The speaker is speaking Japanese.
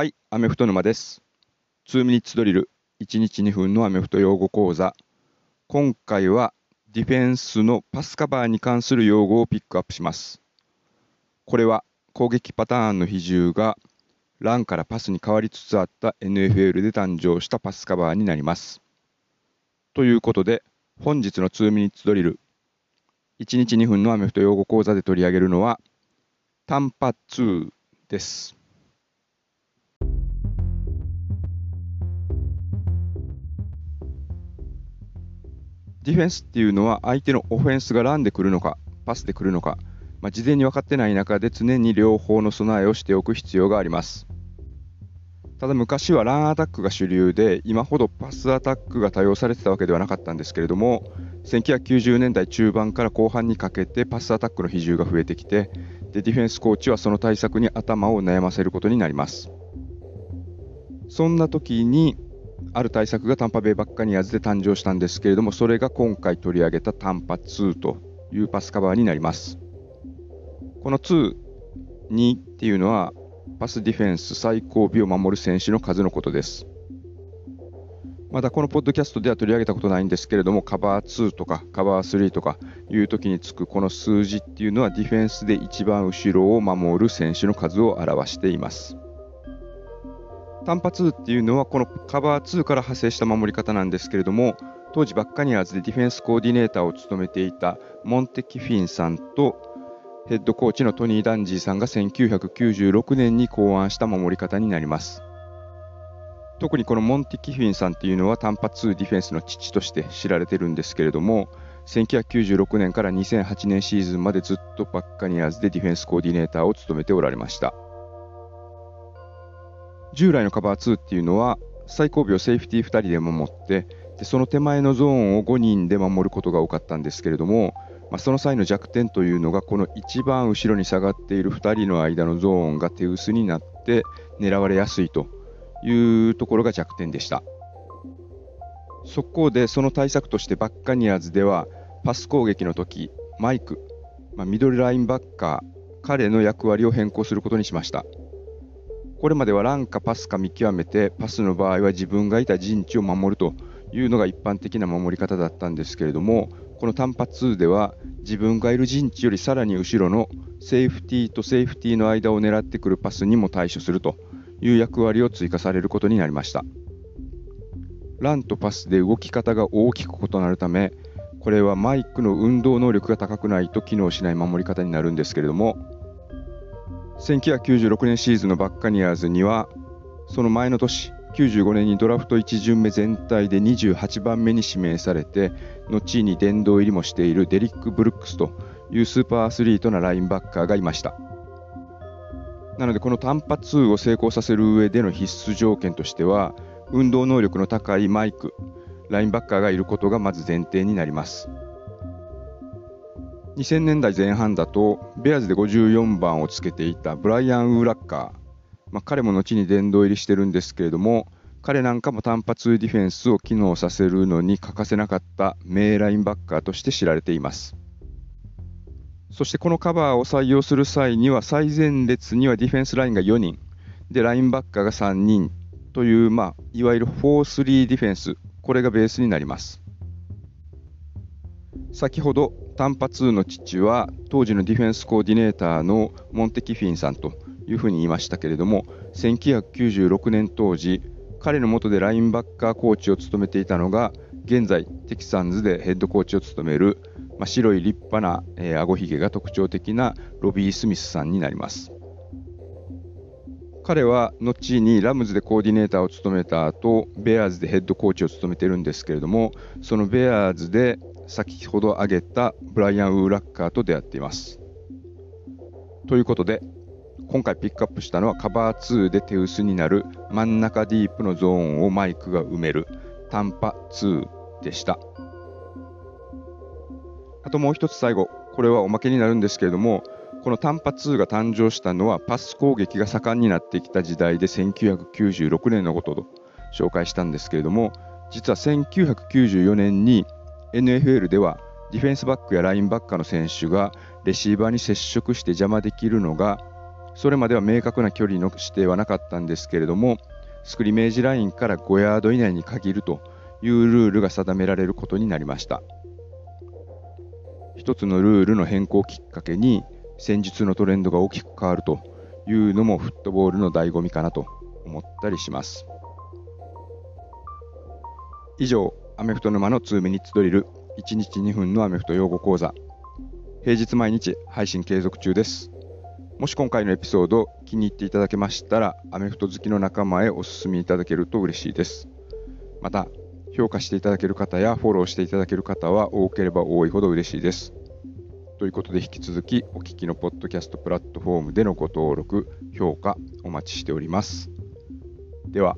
はい、アメフト沼です。2ミニッツドリル、1日2分のアメフト用語講座。今回はディフェンスのパスカバーに関する用語をピックアップします。これは攻撃パターンの比重がランからパスに変わりつつあった NFL で誕生したパスカバーになります。ということで、本日の2ミニッツドリル、1日2分のアメフト用語講座で取り上げるのは、単パ2です。ディフェンスっていうのは相手のオフェンスがランで来るのか、パスで来るのか、まあ、事前に分かってない中で常に両方の備えをしておく必要があります。ただ昔はランアタックが主流で、今ほどパスアタックが多用されてたわけではなかったんですけれども、1990年代中盤から後半にかけてパスアタックの比重が増えてきて、でディフェンスコーチはその対策に頭を悩ませることになります。そんな時に、ある対策がタンパベイバッカニアーズで誕生したんですけれども、それが今回取り上げたタンパ2というパスカバーになります。この2、2っていうのは、パスディフェンス最後尾を守る選手の数のことです。まだこのポッドキャストでは取り上げたことないんですけれども、カバー2とかカバー3とかいう時につくこの数字っていうのはディフェンスで一番後ろを守る選手の数を表しています。単発っていうのはこのカバー2から派生した守り方なんですけれども、当時バッカニアーズでディフェンスコーディネーターを務めていたモンテキフィンさんとヘッドコーチのトニー・ダンジーさんが1996年に考案した守り方になります。特にこのモンテ・キフィンさんっていうのは単発ディフェンスの父として知られてるんですけれども、1996年から2008年シーズンまでずっとバッカニアーズでディフェンスコーディネーターを務めておられました。従来のカバー2っていうのは最後尾をセーフティー2人で守ってでその手前のゾーンを5人で守ることが多かったんですけれども、まあ、その際の弱点というのがこの一番後ろに下がっている2人の間のゾーンが手薄になって狙われやすいというところが弱点でした。そこでその対策としてバッカニアーズではパス攻撃の時マイク、まあ、ミドルラインバッカー彼の役割を変更することにしました。これまではランかパスか見極めて、パスの場合は自分がいた陣地を守るというのが一般的な守り方だったんですけれども、この単発2では自分がいる陣地よりさらに後ろのセーフティーとセーフティーの間を狙ってくるパスにも対処するという役割を追加されることになりました。ランとパスで動き方が大きく異なるため、これはマイクの運動能力が高くないと機能しない守り方になるんですけれども、1996年シーズンのバッカニアーズには、その前の年、95年にドラフト1巡目全体で28番目に指名されて、後に殿堂入りもしているデリック・ブルックスというスーパーアスリートなラインバッカーがいました。なので、この単発2を成功させる上での必須条件としては、運動能力の高いマイク、ラインバッカーがいることがまず前提になります。2000年代前半だと、ベアーズで54番をつけていたブライアン・ウーラッカー、まあ、彼も後に殿堂入りしてるんですけれども、彼なんかも単発ディフェンスを機能させるのに欠かせなかった名ラインバッカーとして知られています。そしてこのカバーを採用する際には、最前列にはディフェンスラインが4人、で、ラインバッカーが3人という、まあ、いわゆる4-3ディフェンス、これがベースになります。先ほど単発2の父は当時のディフェンスコーディネーターのモンテキフィンさんというふうに言いましたけれども1996年当時彼の下でラインバッカーコーチを務めていたのが現在テキサンズでヘッドコーチを務める、まあ、白い立派な、えー、顎ひげが特徴的なロビー・スミスさんになります。彼は後にラムズでコーディネーターを務めた後ベアーズでヘッドコーチを務めてるんですけれどもそのベアーズで先ほど挙げたブライアン・ウーラッカーと出会っています。ということで、今回ピックアップしたのはカバー2で手薄になる真ん中ディープのゾーンをマイクが埋める単パ2でした。あともう一つ最後、これはおまけになるんですけれども、この単パ2が誕生したのはパス攻撃が盛んになってきた時代で1996年のことと紹介したんですけれども、実は1994年に NFL ではディフェンスバックやラインバッカーの選手がレシーバーに接触して邪魔できるのがそれまでは明確な距離の指定はなかったんですけれども、スクリメージラインから5ヤード以内に限るというルールが定められることになりました。一つのルールの変更きっかけに戦術のトレンドが大きく変わるというのもフットボールの醍醐味かなと思ったりします。以上、アメフト沼の2ミニッツドリル1日2分のアメフト用語講座平日毎日配信継続中です。もし今回のエピソード気に入っていただけましたら、アメフト好きの仲間へお勧めいただけると嬉しいです。また、評価していただける方やフォローしていただける方は多ければ多いほど嬉しいです。ということで引き続きお聞きのポッドキャストプラットフォームでのご登録、評価お待ちしております。では。